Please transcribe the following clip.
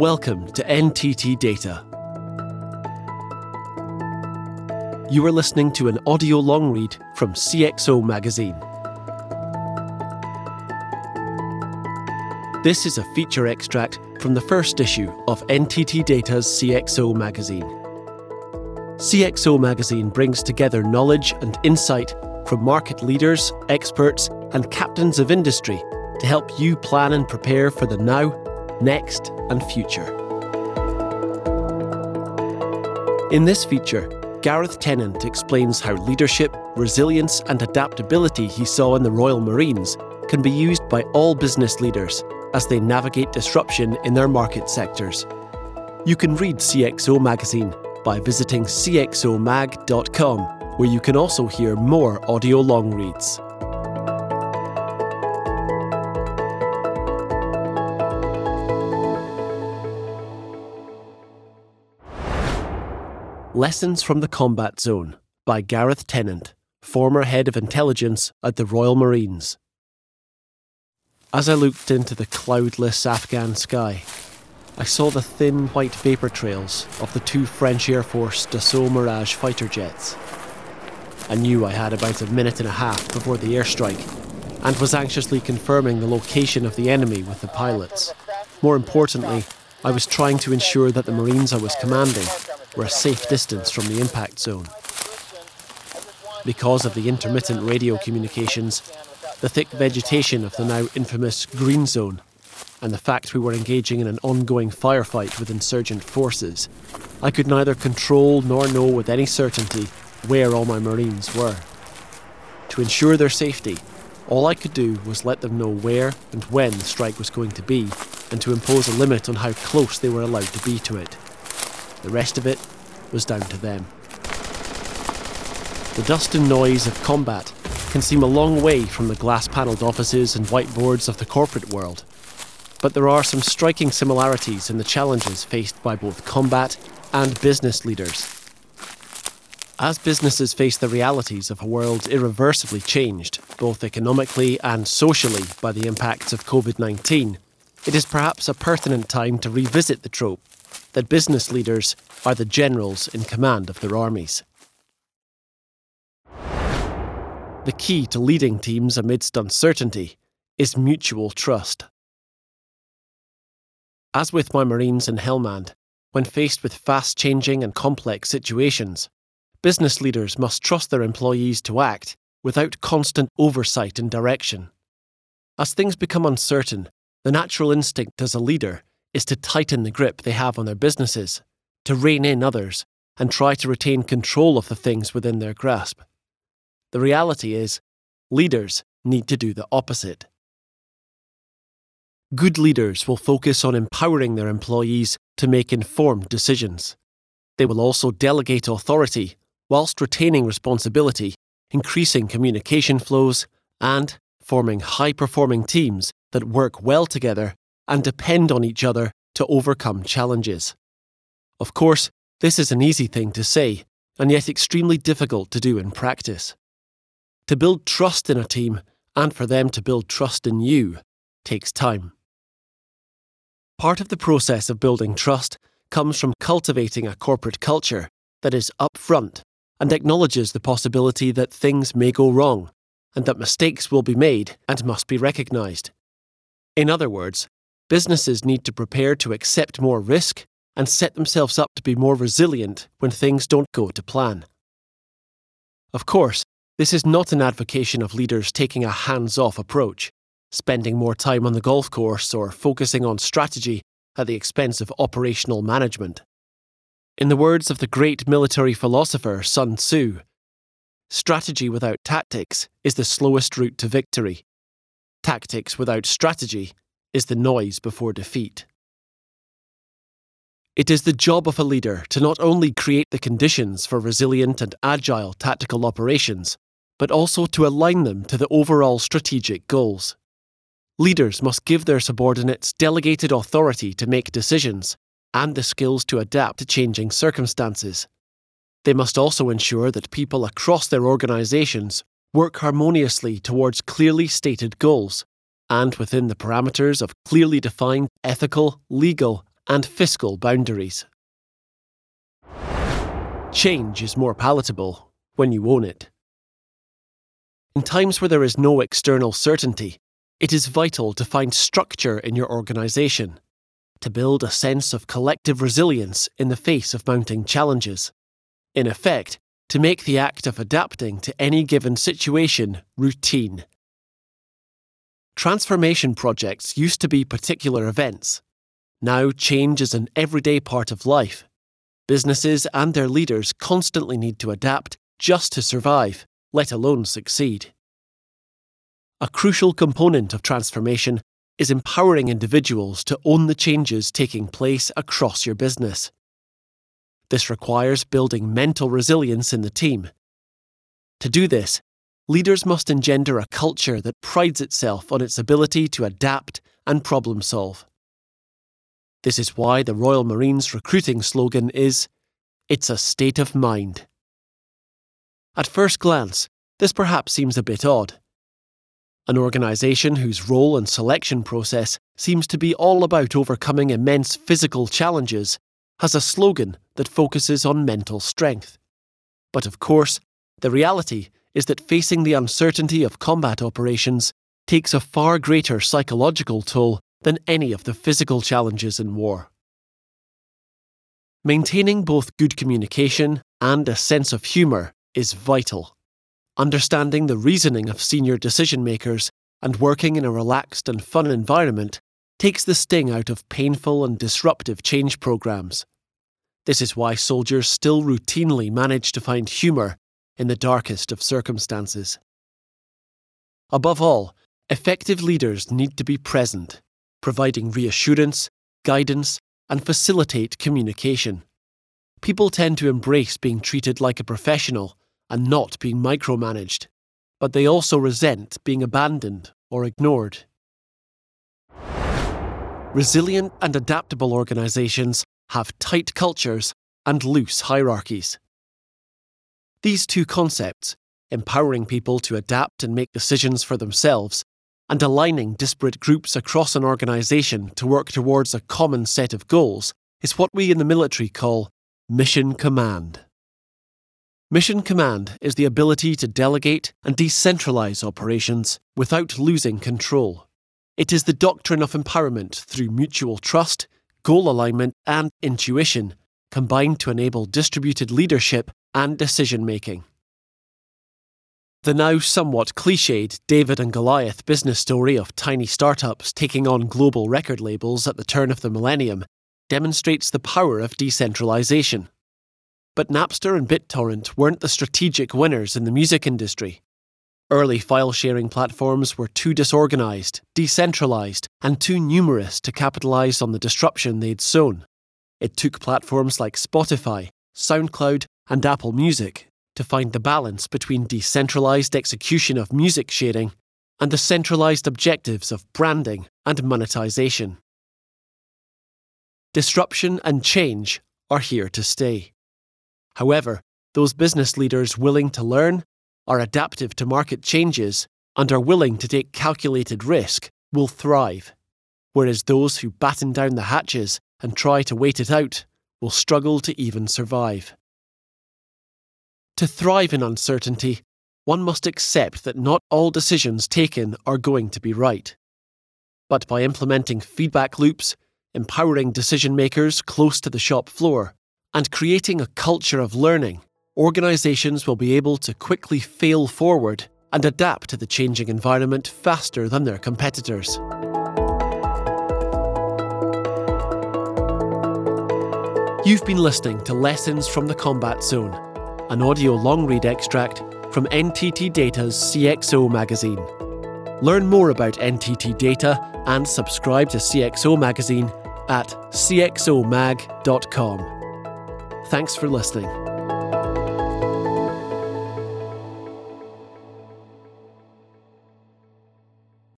Welcome to NTT Data. You are listening to an audio long read from CXO Magazine. This is a feature extract from the first issue of NTT Data's CXO Magazine. CXO Magazine brings together knowledge and insight from market leaders, experts, and captains of industry to help you plan and prepare for the now, next, and future. In this feature, Gareth Tennant explains how leadership, resilience, and adaptability he saw in the Royal Marines can be used by all business leaders as they navigate disruption in their market sectors. You can read CXO Magazine by visiting cxomag.com, where you can also hear more audio long reads. Lessons from the Combat Zone by Gareth Tennant, former head of intelligence at the Royal Marines. As I looked into the cloudless Afghan sky, I saw the thin white vapour trails of the two French Air Force Dassault Mirage fighter jets. I knew I had about a minute and a half before the airstrike and was anxiously confirming the location of the enemy with the pilots. More importantly, I was trying to ensure that the Marines I was commanding were a safe distance from the impact zone. Because of the intermittent radio communications, the thick vegetation of the now infamous Green Zone, and the fact we were engaging in an ongoing firefight with insurgent forces, I could neither control nor know with any certainty where all my Marines were. To ensure their safety, all I could do was let them know where and when the strike was going to be, and to impose a limit on how close they were allowed to be to it. The rest of it was down to them. The dust and noise of combat can seem a long way from the glass panelled offices and whiteboards of the corporate world, but there are some striking similarities in the challenges faced by both combat and business leaders. As businesses face the realities of a world irreversibly changed, both economically and socially, by the impacts of COVID 19, it is perhaps a pertinent time to revisit the trope that business leaders are the generals in command of their armies. The key to leading teams amidst uncertainty is mutual trust. As with my Marines in Helmand, when faced with fast changing and complex situations, business leaders must trust their employees to act without constant oversight and direction. As things become uncertain, the natural instinct as a leader is to tighten the grip they have on their businesses, to rein in others, and try to retain control of the things within their grasp. The reality is, leaders need to do the opposite. Good leaders will focus on empowering their employees to make informed decisions. They will also delegate authority whilst retaining responsibility, increasing communication flows, and forming high performing teams that work well together and depend on each other to overcome challenges. Of course, this is an easy thing to say, and yet extremely difficult to do in practice. To build trust in a team, and for them to build trust in you, takes time. Part of the process of building trust comes from cultivating a corporate culture that is upfront and acknowledges the possibility that things may go wrong and that mistakes will be made and must be recognised. In other words, businesses need to prepare to accept more risk and set themselves up to be more resilient when things don't go to plan. Of course, this is not an advocacy of leaders taking a hands off approach, spending more time on the golf course or focusing on strategy at the expense of operational management. In the words of the great military philosopher Sun Tzu, strategy without tactics is the slowest route to victory. Tactics without strategy is the noise before defeat. It is the job of a leader to not only create the conditions for resilient and agile tactical operations, but also to align them to the overall strategic goals. Leaders must give their subordinates delegated authority to make decisions and the skills to adapt to changing circumstances. They must also ensure that people across their organisations work harmoniously towards clearly stated goals and within the parameters of clearly defined ethical, legal, and fiscal boundaries. Change is more palatable when you own it. In times where there is no external certainty, it is vital to find structure in your organisation, to build a sense of collective resilience in the face of mounting challenges. In effect, to make the act of adapting to any given situation routine. Transformation projects used to be particular events. Now, change is an everyday part of life. Businesses and their leaders constantly need to adapt just to survive let alone succeed. A crucial component of transformation is empowering individuals to own the changes taking place across your business. This requires building mental resilience in the team. To do this, leaders must engender a culture that prides itself on its ability to adapt and problem solve. This is why the Royal Marines recruiting slogan is It's a state of mind. At first glance, this perhaps seems a bit odd. An organisation whose role and selection process seems to be all about overcoming immense physical challenges has a slogan that focuses on mental strength. But of course, the reality is that facing the uncertainty of combat operations takes a far greater psychological toll than any of the physical challenges in war. Maintaining both good communication and a sense of humour is vital. Understanding the reasoning of senior decision makers and working in a relaxed and fun environment takes the sting out of painful and disruptive change programs. This is why soldiers still routinely manage to find humour in the darkest of circumstances. Above all, effective leaders need to be present, providing reassurance, guidance, and facilitate communication. People tend to embrace being treated like a professional and not being micromanaged, but they also resent being abandoned or ignored. Resilient and adaptable organisations have tight cultures and loose hierarchies. These two concepts, empowering people to adapt and make decisions for themselves, and aligning disparate groups across an organisation to work towards a common set of goals, is what we in the military call mission command. Mission Command is the ability to delegate and decentralize operations without losing control. It is the doctrine of empowerment through mutual trust, goal alignment, and intuition, combined to enable distributed leadership and decision making. The now somewhat cliched David and Goliath business story of tiny startups taking on global record labels at the turn of the millennium demonstrates the power of decentralization. But Napster and BitTorrent weren't the strategic winners in the music industry. Early file sharing platforms were too disorganized, decentralized, and too numerous to capitalize on the disruption they'd sown. It took platforms like Spotify, SoundCloud, and Apple Music to find the balance between decentralized execution of music sharing and the centralized objectives of branding and monetization. Disruption and change are here to stay. However, those business leaders willing to learn, are adaptive to market changes, and are willing to take calculated risk will thrive, whereas those who batten down the hatches and try to wait it out will struggle to even survive. To thrive in uncertainty, one must accept that not all decisions taken are going to be right. But by implementing feedback loops, empowering decision makers close to the shop floor, and creating a culture of learning, organisations will be able to quickly fail forward and adapt to the changing environment faster than their competitors. You've been listening to Lessons from the Combat Zone, an audio long read extract from NTT Data's CXO magazine. Learn more about NTT Data and subscribe to CXO magazine at cxomag.com. Thanks for listening.